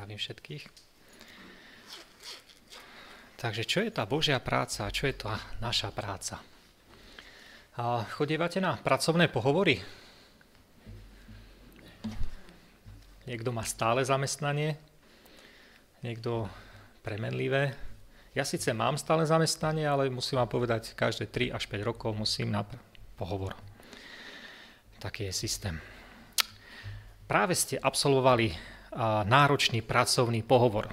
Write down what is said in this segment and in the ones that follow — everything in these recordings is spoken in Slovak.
zdravím všetkých. Takže čo je tá Božia práca a čo je tá naša práca? A chodievate na pracovné pohovory? Niekto má stále zamestnanie, niekto premenlivé. Ja síce mám stále zamestnanie, ale musím vám povedať, každé 3 až 5 rokov musím na pohovor. Taký je systém. Práve ste absolvovali náročný pracovný pohovor.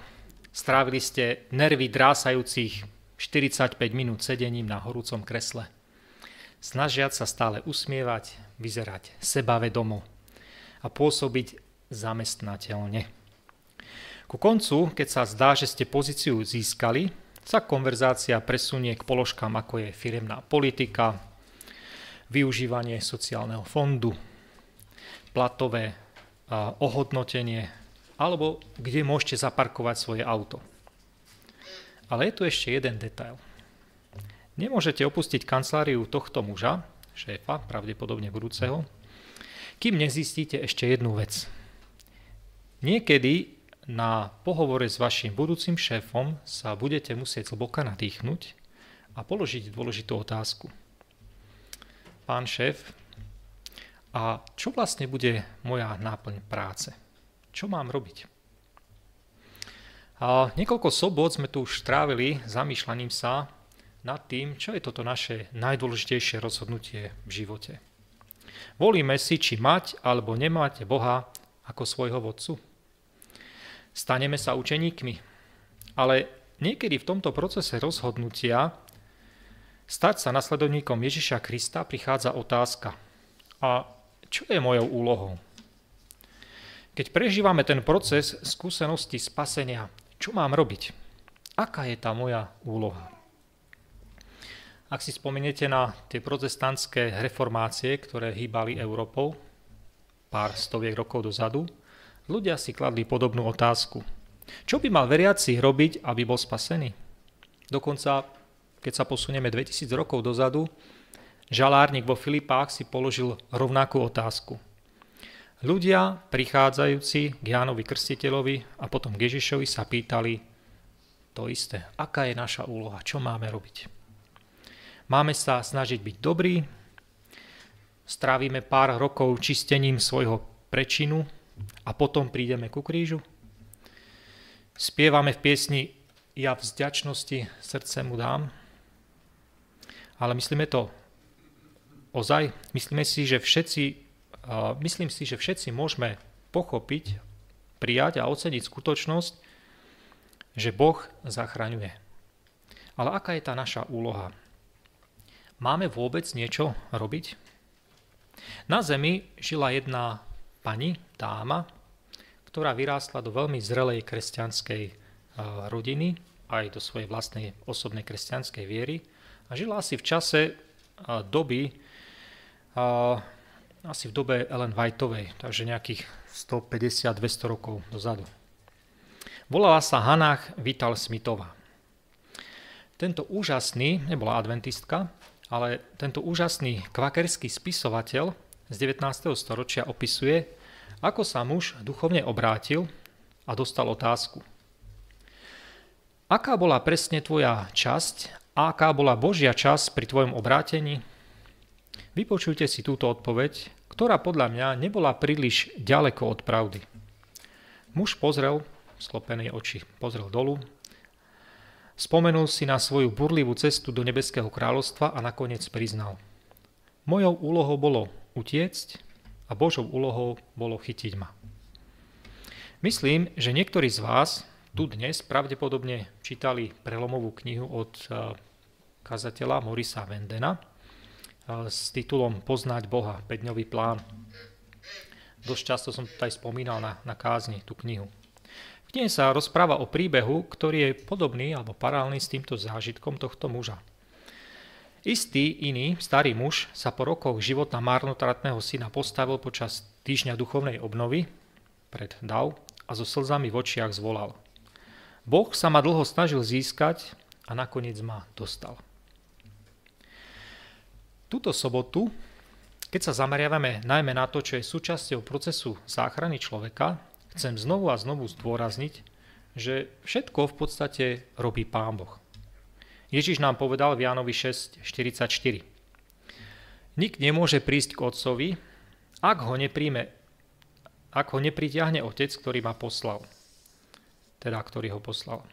Strávili ste nervy drásajúcich 45 minút sedením na horúcom kresle. Snažiať sa stále usmievať, vyzerať sebavedomo a pôsobiť zamestnateľne. Ku koncu, keď sa zdá, že ste pozíciu získali, sa konverzácia presunie k položkám ako je firemná politika, využívanie sociálneho fondu, platové ohodnotenie, alebo kde môžete zaparkovať svoje auto. Ale je tu ešte jeden detail. Nemôžete opustiť kanceláriu tohto muža, šéfa, pravdepodobne budúceho, kým nezistíte ešte jednu vec. Niekedy na pohovore s vašim budúcim šéfom sa budete musieť zlboka nadýchnuť a položiť dôležitú otázku. Pán šéf, a čo vlastne bude moja náplň práce? Čo mám robiť? A niekoľko sobot sme tu už trávili zamýšľaním sa nad tým, čo je toto naše najdôležitejšie rozhodnutie v živote. Volíme si, či mať alebo nemať Boha ako svojho vodcu. Staneme sa učeníkmi. Ale niekedy v tomto procese rozhodnutia stať sa nasledovníkom Ježiša Krista prichádza otázka. A čo je mojou úlohou? Keď prežívame ten proces skúsenosti spasenia, čo mám robiť? Aká je tá moja úloha? Ak si spomeniete na tie protestantské reformácie, ktoré hýbali Európou pár stoviek rokov dozadu, ľudia si kladli podobnú otázku. Čo by mal veriaci robiť, aby bol spasený? Dokonca, keď sa posunieme 2000 rokov dozadu, Žalárnik vo Filipách si položil rovnakú otázku. Ľudia, prichádzajúci k Jánovi Krstiteľovi a potom k Ježišovi sa pýtali to isté. Aká je naša úloha? Čo máme robiť? Máme sa snažiť byť dobrí, strávime pár rokov čistením svojho prečinu a potom prídeme ku krížu. Spievame v piesni Ja vzďačnosti srdce mu dám, ale myslíme to ozaj myslíme si, že všetci, myslím si, že všetci môžeme pochopiť, prijať a oceniť skutočnosť, že Boh zachraňuje. Ale aká je tá naša úloha? Máme vôbec niečo robiť? Na zemi žila jedna pani, dáma, ktorá vyrástla do veľmi zrelej kresťanskej rodiny, aj do svojej vlastnej osobnej kresťanskej viery a žila asi v čase doby, asi v dobe Ellen Whiteovej, takže nejakých 150-200 rokov dozadu. Volala sa Hannah Vital Smithová. Tento úžasný, nebola adventistka, ale tento úžasný kvakerský spisovateľ z 19. storočia opisuje, ako sa muž duchovne obrátil a dostal otázku. Aká bola presne tvoja časť a aká bola Božia časť pri tvojom obrátení? Vypočujte si túto odpoveď, ktorá podľa mňa nebola príliš ďaleko od pravdy. Muž pozrel, sklopené oči, pozrel dolu, spomenul si na svoju burlivú cestu do nebeského kráľovstva a nakoniec priznal. Mojou úlohou bolo utiecť a Božou úlohou bolo chytiť ma. Myslím, že niektorí z vás tu dnes pravdepodobne čítali prelomovú knihu od eh, kazateľa Morisa Vendena, s titulom Poznať Boha, 5-dňový plán. Dosť často som tutaj spomínal na, na kázni tú knihu. V knihe sa rozpráva o príbehu, ktorý je podobný alebo paralelný s týmto zážitkom tohto muža. Istý iný, starý muž, sa po rokoch života márnotratného syna postavil počas týždňa duchovnej obnovy pred dav a so slzami v očiach zvolal. Boh sa ma dlho snažil získať a nakoniec ma dostal. Túto sobotu, keď sa zameriavame najmä na to, čo je súčasťou procesu záchrany človeka, chcem znovu a znovu zdôrazniť, že všetko v podstate robí Pán Boh. Ježiš nám povedal v Jánovi 6.44. Nik nemôže prísť k Otcovi, ak ho nepríjme, ak ho nepritiahne Otec, ktorý ma poslal. Teda, ktorý ho poslal.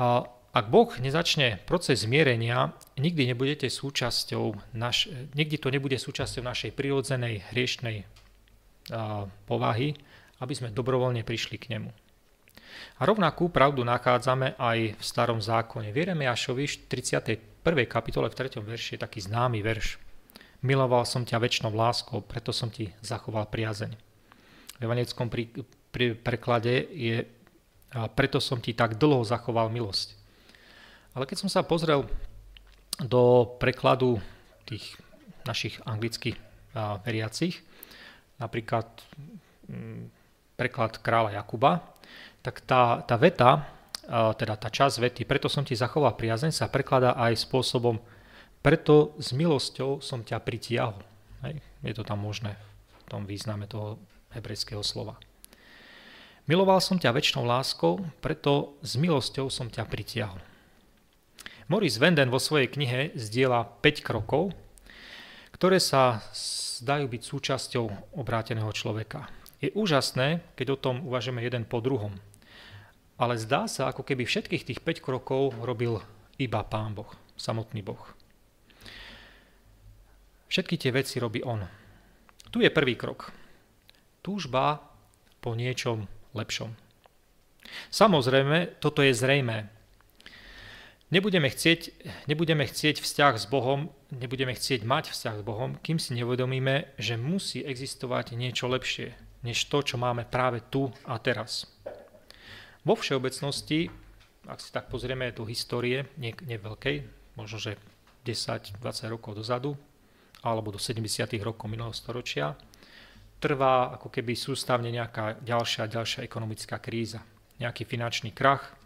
A ak Boh nezačne proces zmierenia, nikdy nebudete súčasťou naš, nikdy to nebude súčasťou našej prirodzenej hriešnej povahy, aby sme dobrovoľne prišli k nemu. A rovnakú pravdu nachádzame aj v starom zákone. V Jeremiašovi 31. kapitole v 3. verši je taký známy verš. Miloval som ťa väčšnou láskou, preto som ti zachoval priazeň. V evaneckom preklade je preto som ti tak dlho zachoval milosť. Ale keď som sa pozrel do prekladu tých našich anglických veriacich, napríklad mm, preklad kráľa Jakuba, tak tá, tá veta, teda tá časť vety, preto som ti zachoval priazeň, sa prekladá aj spôsobom, preto s milosťou som ťa pritiahol. Hej. Je to tam možné v tom význame toho hebrejského slova. Miloval som ťa väčšnou láskou, preto s milosťou som ťa pritiahol. Maurice Venden vo svojej knihe zdieľa 5 krokov, ktoré sa zdajú byť súčasťou obráteného človeka. Je úžasné, keď o tom uvažujeme jeden po druhom. Ale zdá sa, ako keby všetkých tých 5 krokov robil iba Pán Boh, samotný Boh. Všetky tie veci robí On. Tu je prvý krok. Túžba po niečom lepšom. Samozrejme, toto je zrejmé, Nebudeme chcieť, nebudeme chcieť vzťah s Bohom, nebudeme chcieť mať vzťah s Bohom, kým si nevedomíme, že musí existovať niečo lepšie, než to, čo máme práve tu a teraz. Vo všeobecnosti, ak si tak pozrieme tú histórie, nie, nie veľkej, možno že 10-20 rokov dozadu, alebo do 70. rokov minulého storočia, trvá ako keby sústavne nejaká ďalšia, ďalšia ekonomická kríza. Nejaký finančný krach,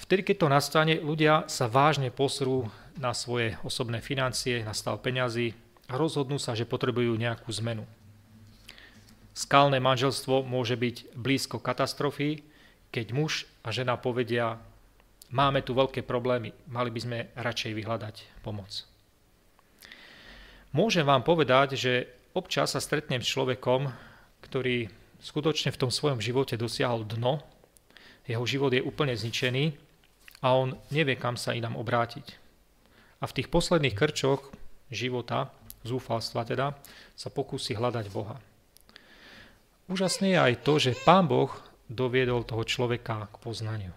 a vtedy, keď to nastane, ľudia sa vážne posrú na svoje osobné financie, na stav peňazí a rozhodnú sa, že potrebujú nejakú zmenu. Skalné manželstvo môže byť blízko katastrofy, keď muž a žena povedia, máme tu veľké problémy, mali by sme radšej vyhľadať pomoc. Môžem vám povedať, že občas sa stretnem s človekom, ktorý skutočne v tom svojom živote dosiahol dno, jeho život je úplne zničený a on nevie, kam sa inám obrátiť. A v tých posledných krčoch života, zúfalstva teda, sa pokúsi hľadať Boha. Úžasné je aj to, že Pán Boh doviedol toho človeka k poznaniu.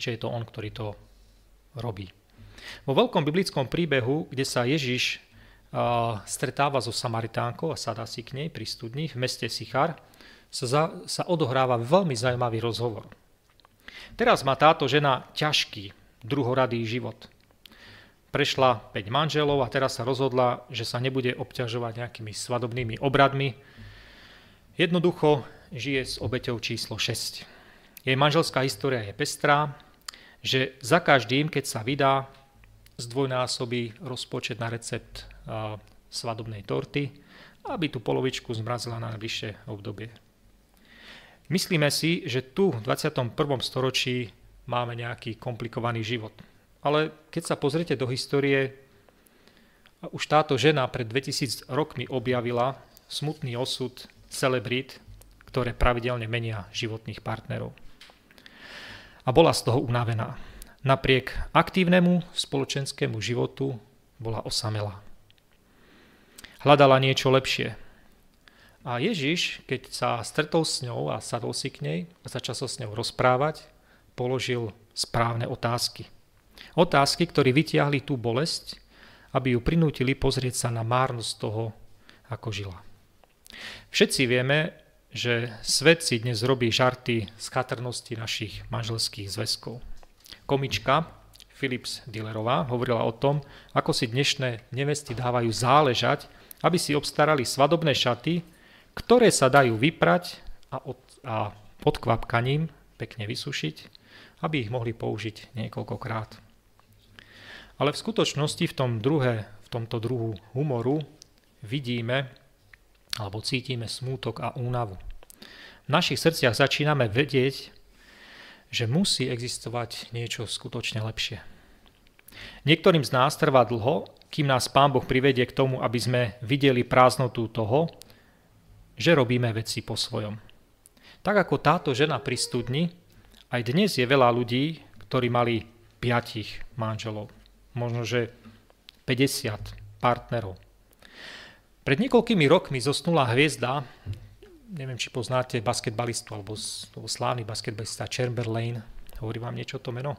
Že je to on, ktorý to robí. Vo veľkom biblickom príbehu, kde sa Ježiš stretáva so Samaritánkou a sadá si k nej pri studni v meste Sichar, sa, za, sa odohráva veľmi zaujímavý rozhovor. Teraz má táto žena ťažký, druhoradý život. Prešla 5 manželov a teraz sa rozhodla, že sa nebude obťažovať nejakými svadobnými obradmi. Jednoducho žije s obeťou číslo 6. Jej manželská história je pestrá, že za každým, keď sa vydá, zdvojnásobí rozpočet na recept svadobnej torty, aby tú polovičku zmrazila na najbližšie obdobie. Myslíme si, že tu v 21. storočí máme nejaký komplikovaný život. Ale keď sa pozriete do histórie, už táto žena pred 2000 rokmi objavila smutný osud celebrít, ktoré pravidelne menia životných partnerov. A bola z toho unavená. Napriek aktívnemu spoločenskému životu bola osamelá. Hľadala niečo lepšie, a Ježiš, keď sa stretol s ňou a sadol si k nej a začal sa s ňou rozprávať, položil správne otázky. Otázky, ktoré vytiahli tú bolesť, aby ju prinútili pozrieť sa na márnosť toho, ako žila. Všetci vieme, že svet si dnes robí žarty z chatrnosti našich manželských zväzkov. Komička Philips Dillerová hovorila o tom, ako si dnešné nevesty dávajú záležať, aby si obstarali svadobné šaty, ktoré sa dajú vyprať a, od, a pod kvapkaním pekne vysušiť, aby ich mohli použiť niekoľkokrát. Ale v skutočnosti v, tom druhé, v tomto druhu humoru vidíme alebo cítime smútok a únavu. v našich srdciach začíname vedieť, že musí existovať niečo skutočne lepšie. Niektorým z nás trvá dlho, kým nás Pán Boh privedie k tomu, aby sme videli prázdnotu toho, že robíme veci po svojom. Tak ako táto žena pri studni, aj dnes je veľa ľudí, ktorí mali piatich manželov. Možno, že 50 partnerov. Pred niekoľkými rokmi zosnula hviezda, neviem, či poznáte basketbalistu alebo, alebo slávny basketbalista Chamberlain, hovorí vám niečo to meno?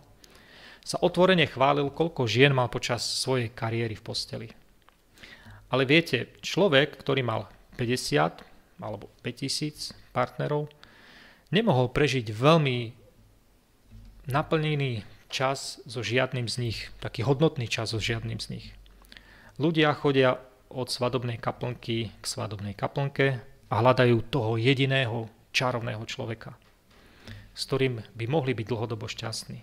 Sa otvorene chválil, koľko žien mal počas svojej kariéry v posteli. Ale viete, človek, ktorý mal 50 alebo 5000 partnerov, nemohol prežiť veľmi naplnený čas so žiadnym z nich, taký hodnotný čas so žiadnym z nich. Ľudia chodia od svadobnej kaplnky k svadobnej kaplnke a hľadajú toho jediného čarovného človeka, s ktorým by mohli byť dlhodobo šťastní.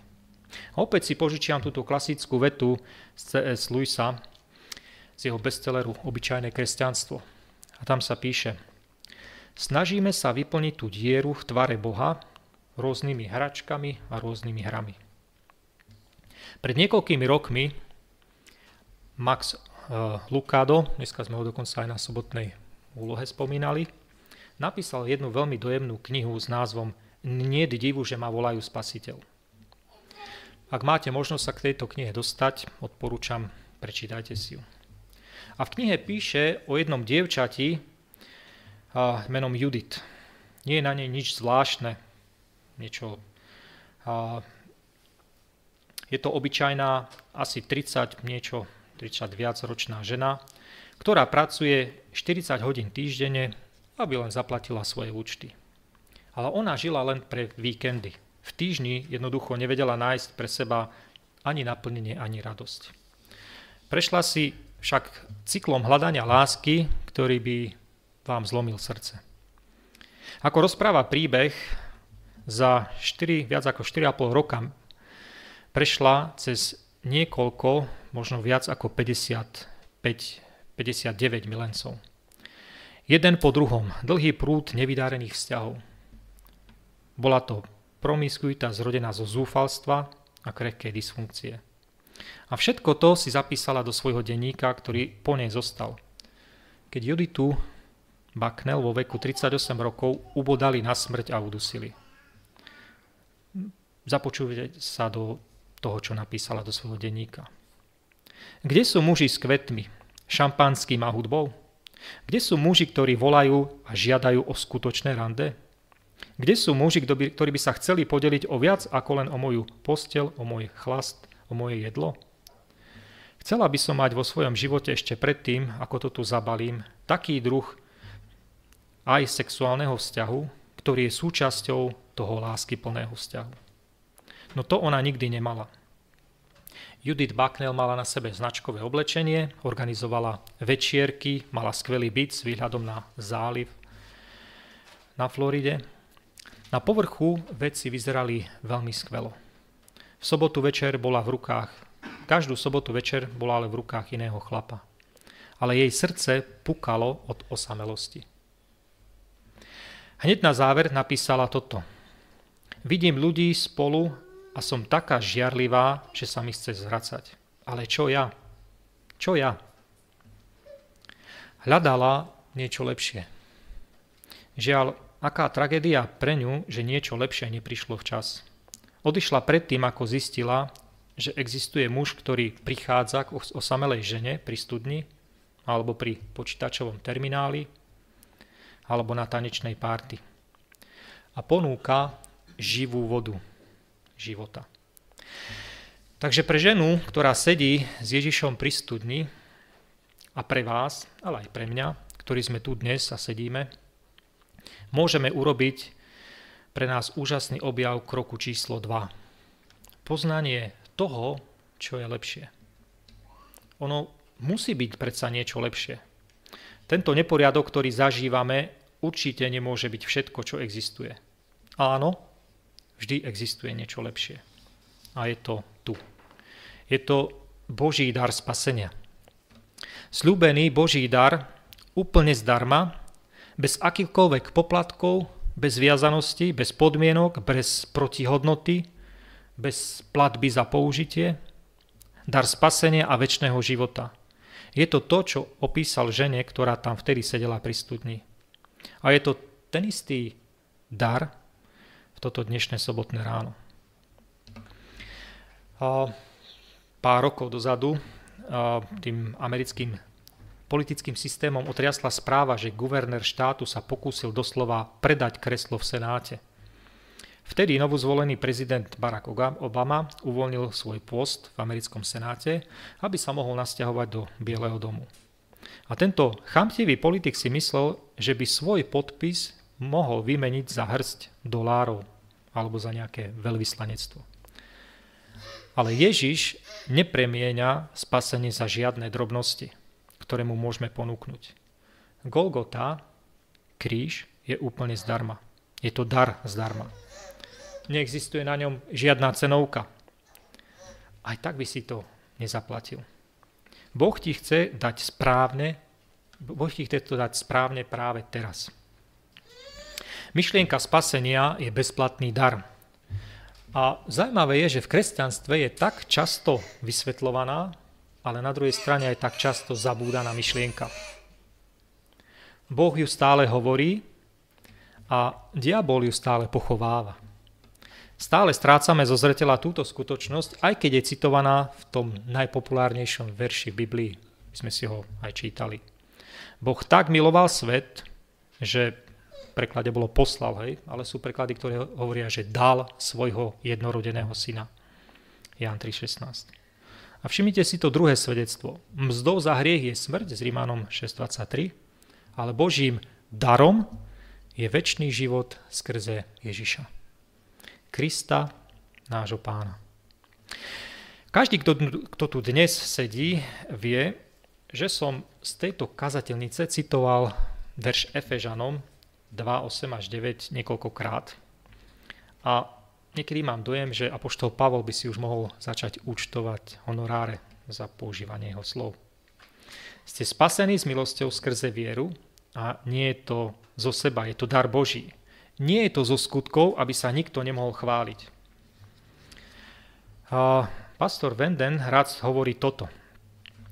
A opäť si požičiam túto klasickú vetu z C.S. Lewisa z jeho bestselleru Obyčajné kresťanstvo. A tam sa píše Snažíme sa vyplniť tú dieru v tvare Boha rôznymi hračkami a rôznymi hrami. Pred niekoľkými rokmi Max uh, Lucado, dneska sme ho dokonca aj na sobotnej úlohe spomínali, napísal jednu veľmi dojemnú knihu s názvom Nie divu, že ma volajú spasiteľ. Ak máte možnosť sa k tejto knihe dostať, odporúčam, prečítajte si ju. A v knihe píše o jednom dievčati a, menom Judith. Nie je na nej nič zvláštne, niečo... A, je to obyčajná, asi 30 niečo, 30 viac ročná žena, ktorá pracuje 40 hodín týždenne aby len zaplatila svoje účty. Ale ona žila len pre víkendy. V týždni jednoducho nevedela nájsť pre seba ani naplnenie, ani radosť. Prešla si však cyklom hľadania lásky, ktorý by vám zlomil srdce. Ako rozpráva príbeh, za 4, viac ako 4,5 roka prešla cez niekoľko, možno viac ako 55, 59 milencov. Jeden po druhom, dlhý prúd nevydárených vzťahov. Bola to promiskuita zrodená zo zúfalstva a krehkej dysfunkcie. A všetko to si zapísala do svojho denníka, ktorý po nej zostal. Keď Juditu Baknel vo veku 38 rokov ubodali na smrť a udusili. Započujte sa do toho, čo napísala do svojho denníka. Kde sú muži s kvetmi, šampanským a hudbou? Kde sú muži, ktorí volajú a žiadajú o skutočné rande? Kde sú muži, ktorí by sa chceli podeliť o viac ako len o moju postel, o môj chlast, o moje jedlo? Chcela by som mať vo svojom živote ešte predtým, ako to tu zabalím, taký druh aj sexuálneho vzťahu, ktorý je súčasťou toho lásky plného vzťahu. No to ona nikdy nemala. Judith Bucknell mala na sebe značkové oblečenie, organizovala večierky, mala skvelý byt s výhľadom na záliv na Floride. Na povrchu veci vyzerali veľmi skvelo. V sobotu večer bola v rukách, každú sobotu večer bola ale v rukách iného chlapa. Ale jej srdce pukalo od osamelosti. Hneď na záver napísala toto. Vidím ľudí spolu a som taká žiarlivá, že sa mi chce zvracať. Ale čo ja? Čo ja? Hľadala niečo lepšie. Žiaľ, aká tragédia pre ňu, že niečo lepšie neprišlo včas. Odišla predtým, ako zistila, že existuje muž, ktorý prichádza k osamelej žene pri studni alebo pri počítačovom termináli alebo na tanečnej párty a ponúka živú vodu života. Takže pre ženu, ktorá sedí s Ježišom pri studni a pre vás, ale aj pre mňa, ktorí sme tu dnes a sedíme, môžeme urobiť pre nás úžasný objav kroku číslo 2. Poznanie toho, čo je lepšie. Ono musí byť predsa niečo lepšie. Tento neporiadok, ktorý zažívame, určite nemôže byť všetko, čo existuje. Áno, vždy existuje niečo lepšie. A je to tu. Je to Boží dar spasenia. Sľúbený Boží dar úplne zdarma, bez akýchkoľvek poplatkov, bez viazanosti, bez podmienok, bez protihodnoty, bez platby za použitie, dar spasenia a väčšného života. Je to to, čo opísal žene, ktorá tam vtedy sedela pri studni. A je to ten istý dar v toto dnešné sobotné ráno. A pár rokov dozadu tým americkým politickým systémom otriasla správa, že guvernér štátu sa pokúsil doslova predať kreslo v Senáte. Vtedy novozvolený prezident Barack Obama uvoľnil svoj post v americkom senáte, aby sa mohol nasťahovať do Bieleho domu. A tento chamtivý politik si myslel, že by svoj podpis mohol vymeniť za hrst dolárov alebo za nejaké veľvyslanectvo. Ale Ježiš nepremieňa spasenie za žiadne drobnosti ktoré mu môžeme ponúknuť. Golgota, kríž, je úplne zdarma. Je to dar zdarma. Neexistuje na ňom žiadna cenovka. Aj tak by si to nezaplatil. Boh ti chce dať správne, Boh ti chce to dať správne práve teraz. Myšlienka spasenia je bezplatný dar. A zaujímavé je, že v kresťanstve je tak často vysvetľovaná, ale na druhej strane aj tak často zabúdaná myšlienka. Boh ju stále hovorí a diabol ju stále pochováva. Stále strácame zo zretela túto skutočnosť, aj keď je citovaná v tom najpopulárnejšom verši v Biblii. My sme si ho aj čítali. Boh tak miloval svet, že v preklade bolo poslal, hej, ale sú preklady, ktoré hovoria, že dal svojho jednorodeného syna. Jan 3.16. A všimnite si to druhé svedectvo. Mzdou za hriech je smrť s Rímanom 6.23, ale Božím darom je väčší život skrze Ježiša. Krista, nášho pána. Každý, kto, kto tu dnes sedí, vie, že som z tejto kazateľnice citoval verš Efežanom 2, 8 až 9 niekoľkokrát. A Niekedy mám dojem, že Apoštol Pavol by si už mohol začať účtovať honoráre za používanie jeho slov. Ste spasení s milosťou skrze vieru a nie je to zo seba, je to dar Boží. Nie je to zo skutkov, aby sa nikto nemohol chváliť. A pastor Venden rád hovorí toto.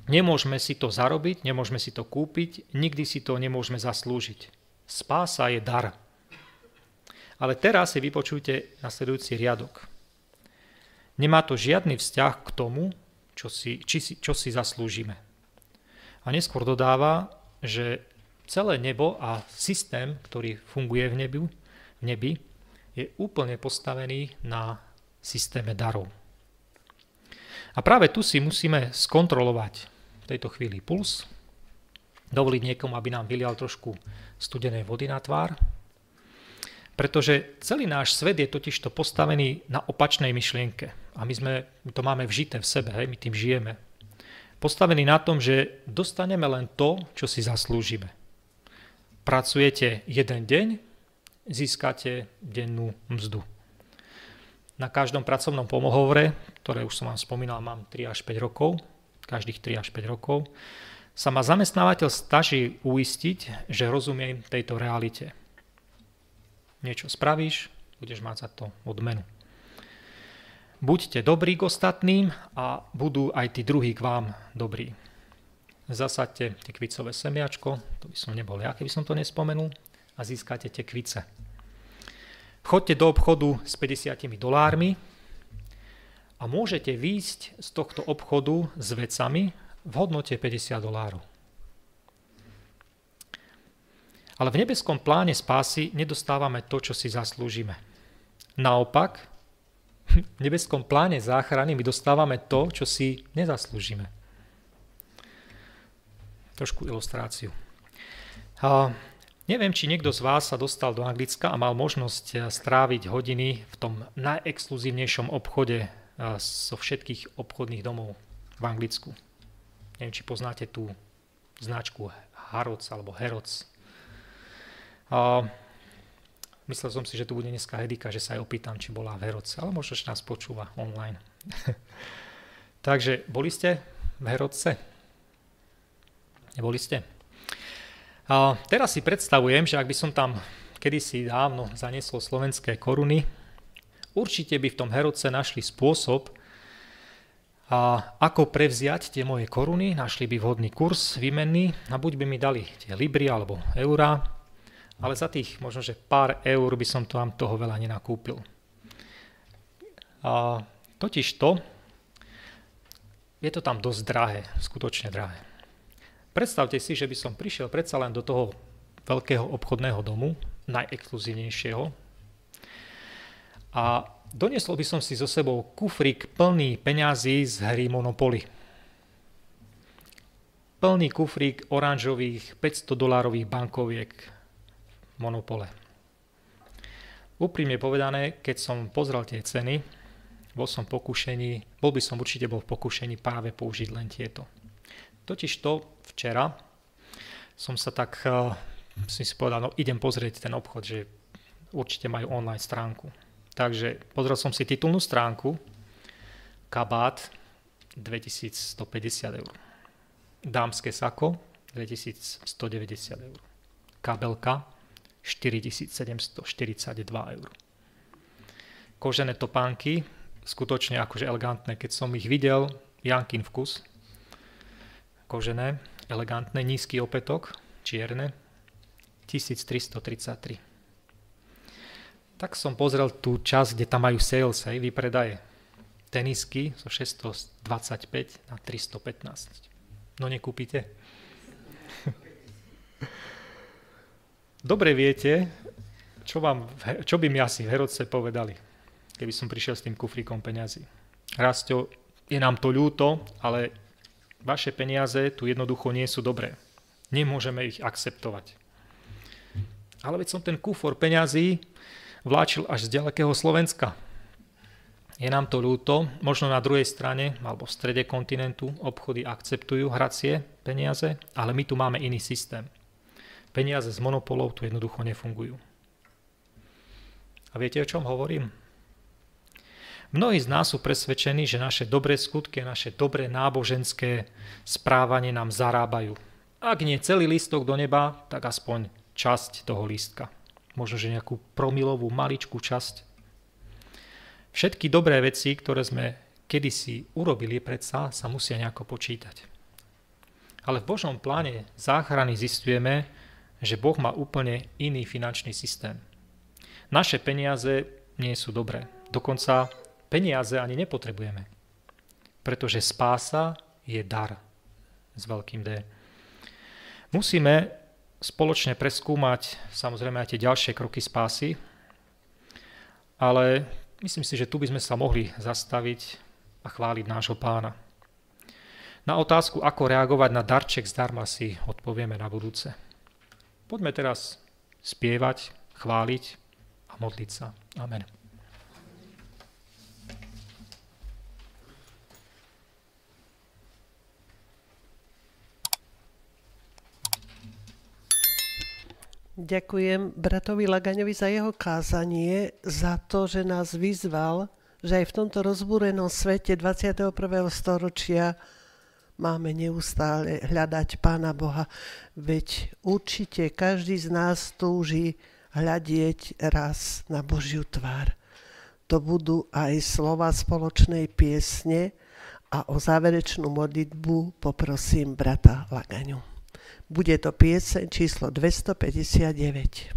Nemôžeme si to zarobiť, nemôžeme si to kúpiť, nikdy si to nemôžeme zaslúžiť. Spása je dar. Ale teraz si vypočujte nasledujúci riadok. Nemá to žiadny vzťah k tomu, čo si, či si, čo si zaslúžime. A neskôr dodáva, že celé nebo a systém, ktorý funguje v, nebi, v nebi, je úplne postavený na systéme darov. A práve tu si musíme skontrolovať v tejto chvíli puls, dovoliť niekomu, aby nám vylial trošku studenej vody na tvár, pretože celý náš svet je totižto postavený na opačnej myšlienke. A my, sme, my to máme vžité v sebe, hej, my tým žijeme. Postavený na tom, že dostaneme len to, čo si zaslúžime. Pracujete jeden deň, získate dennú mzdu. Na každom pracovnom pomohovore, ktoré už som vám spomínal, mám 3 až 5 rokov, každých 3 až 5 rokov, sa ma zamestnávateľ staží uistiť, že rozumiem tejto realite niečo spravíš, budeš mať za to odmenu. Buďte dobrí k ostatným a budú aj tí druhí k vám dobrí. Zasaďte kvicové semiačko, to by som nebol ja, keby som to nespomenul, a získate kvice. Chodte do obchodu s 50 dolármi a môžete výjsť z tohto obchodu s vecami v hodnote 50 dolárov. Ale v nebeskom pláne spásy nedostávame to, čo si zaslúžime. Naopak, v nebeskom pláne záchrany my dostávame to, čo si nezaslúžime. Trošku ilustráciu. Neviem, či niekto z vás sa dostal do Anglicka a mal možnosť stráviť hodiny v tom najexkluzívnejšom obchode zo všetkých obchodných domov v Anglicku. Neviem, či poznáte tú značku Harrods alebo Harrods. A myslel som si, že tu bude dneska Hedika, že sa aj opýtam, či bola v Herodce, ale možno, že nás počúva online. Takže boli ste v Herodce? Neboli ste? A teraz si predstavujem, že ak by som tam kedysi dávno zanieslo slovenské koruny, určite by v tom Herodce našli spôsob, a ako prevziať tie moje koruny, našli by vhodný kurz výmenný a buď by mi dali tie libry alebo eurá, ale za tých možno, že pár eur by som vám toho veľa nenakúpil. A totiž to, je to tam dosť drahé, skutočne drahé. Predstavte si, že by som prišiel predsa len do toho veľkého obchodného domu, najexkluzívnejšieho, a Doniesol by som si so sebou kufrík plný peňazí z hry Monopoly. Plný kufrík oranžových 500 dolárových bankoviek Monopole. Úprimne povedané, keď som pozrel tie ceny, bol som pokušení, bol by som určite bol v pokušení práve použiť len tieto. Totiž to včera som sa tak, uh, som si povedal, no idem pozrieť ten obchod, že určite majú online stránku Takže pozrel som si titulnú stránku, kabát 2150 eur. Dámske sako 2190 eur. Kabelka 4742 eur. Kožené topánky, skutočne akože elegantné, keď som ich videl, Jankin vkus, kožené, elegantné, nízky opätok, čierne, 1333 tak som pozrel tú časť, kde tam majú sales, hej, vypredaje. Tenisky zo 625 na 315. No nekúpite? Dobre viete, čo, vám, čo by mi asi v Herodce povedali, keby som prišiel s tým kufríkom peňazí. Rastio, je nám to ľúto, ale vaše peniaze tu jednoducho nie sú dobré. Nemôžeme ich akceptovať. Ale veď som ten kufor peňazí vláčil až z ďalekého Slovenska. Je nám to ľúto, možno na druhej strane alebo v strede kontinentu obchody akceptujú hracie peniaze, ale my tu máme iný systém. Peniaze z monopolov tu jednoducho nefungujú. A viete, o čom hovorím? Mnohí z nás sú presvedčení, že naše dobré skutky a naše dobré náboženské správanie nám zarábajú. Ak nie celý lístok do neba, tak aspoň časť toho lístka možno že nejakú promilovú maličkú časť. Všetky dobré veci, ktoré sme kedysi urobili predsa, sa musia nejako počítať. Ale v Božom pláne záchrany zistujeme, že Boh má úplne iný finančný systém. Naše peniaze nie sú dobré. Dokonca peniaze ani nepotrebujeme. Pretože spása je dar s veľkým D. Musíme spoločne preskúmať samozrejme aj tie ďalšie kroky spásy, ale myslím si, že tu by sme sa mohli zastaviť a chváliť nášho pána. Na otázku, ako reagovať na darček zdarma si odpovieme na budúce. Poďme teraz spievať, chváliť a modliť sa. Amen. Ďakujem bratovi Lagaňovi za jeho kázanie, za to, že nás vyzval, že aj v tomto rozbúrenom svete 21. storočia máme neustále hľadať Pána Boha. Veď určite každý z nás túži hľadieť raz na Božiu tvár. To budú aj slova spoločnej piesne a o záverečnú modlitbu poprosím brata Lagaňu. Bude to pieseň číslo 259.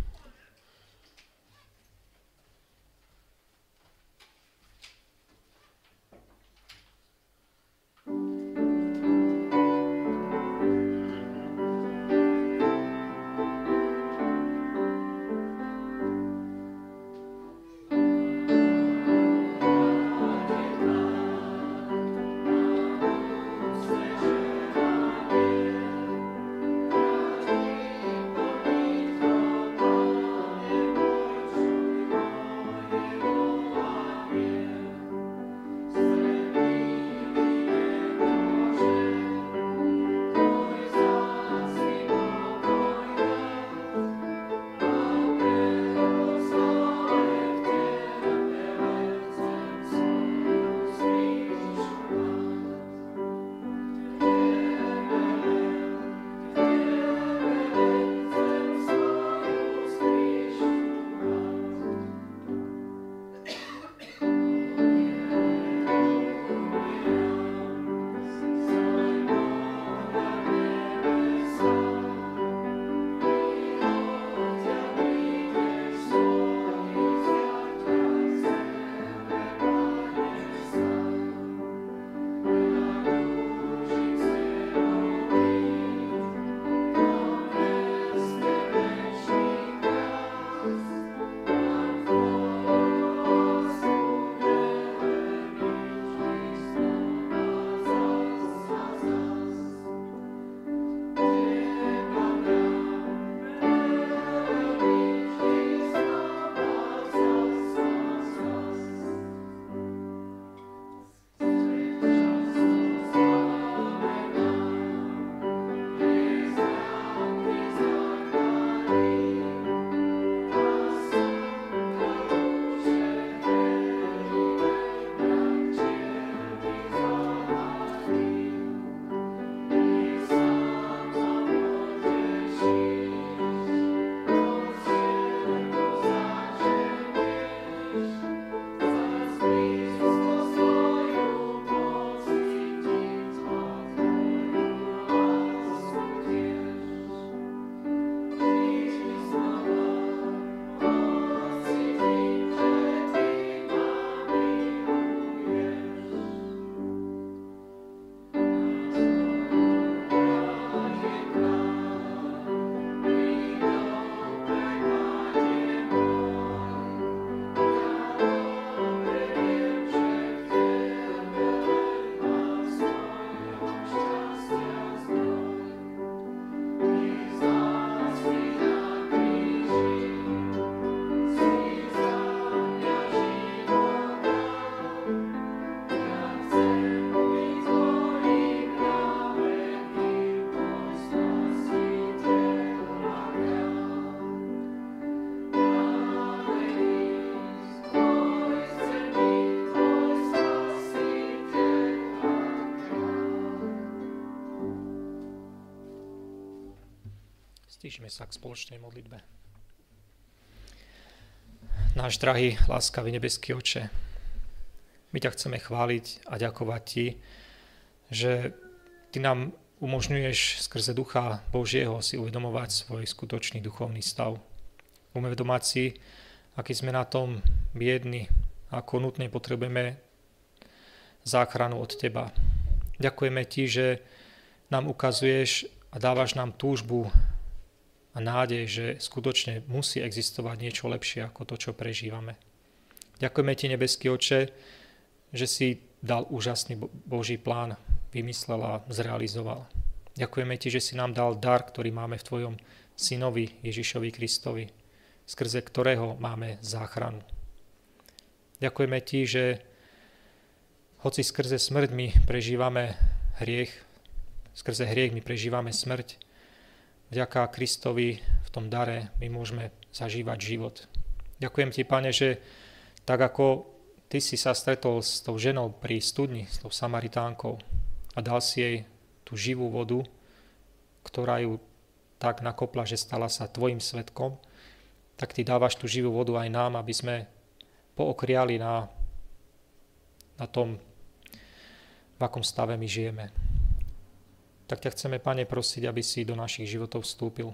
Priblížime sa k spoločnej modlitbe. Náš drahý, láskavý nebeský oče, my ťa chceme chváliť a ďakovať ti, že ty nám umožňuješ skrze Ducha Božieho si uvedomovať svoj skutočný duchovný stav. Uvedomať si, aký sme na tom biedni, ako nutne potrebujeme záchranu od Teba. Ďakujeme Ti, že nám ukazuješ a dávaš nám túžbu a nádej, že skutočne musí existovať niečo lepšie ako to, čo prežívame. Ďakujeme Ti, nebeský oče, že si dal úžasný Boží plán, vymyslel a zrealizoval. Ďakujeme Ti, že si nám dal dar, ktorý máme v Tvojom synovi Ježišovi Kristovi, skrze ktorého máme záchranu. Ďakujeme Ti, že hoci skrze smrť my prežívame hriech, skrze hriech my prežívame smrť, vďaka Kristovi v tom dare my môžeme zažívať život. Ďakujem Ti, Pane, že tak ako Ty si sa stretol s tou ženou pri studni, s tou Samaritánkou a dal si jej tú živú vodu, ktorá ju tak nakopla, že stala sa tvojim svetkom, tak ty dávaš tú živú vodu aj nám, aby sme pookriali na, na tom, v akom stave my žijeme. Tak ťa chceme, Pane, prosiť, aby si do našich životov vstúpil,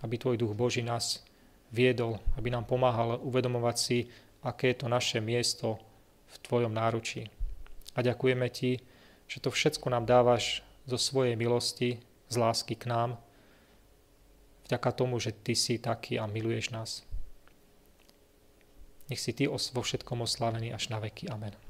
aby Tvoj duch Boží nás viedol, aby nám pomáhal uvedomovať si, aké je to naše miesto v Tvojom náručí. A ďakujeme Ti, že to všetko nám dávaš zo svojej milosti, z lásky k nám, vďaka tomu, že Ty si taký a miluješ nás. Nech si Ty vo všetkom oslavený až na veky. Amen.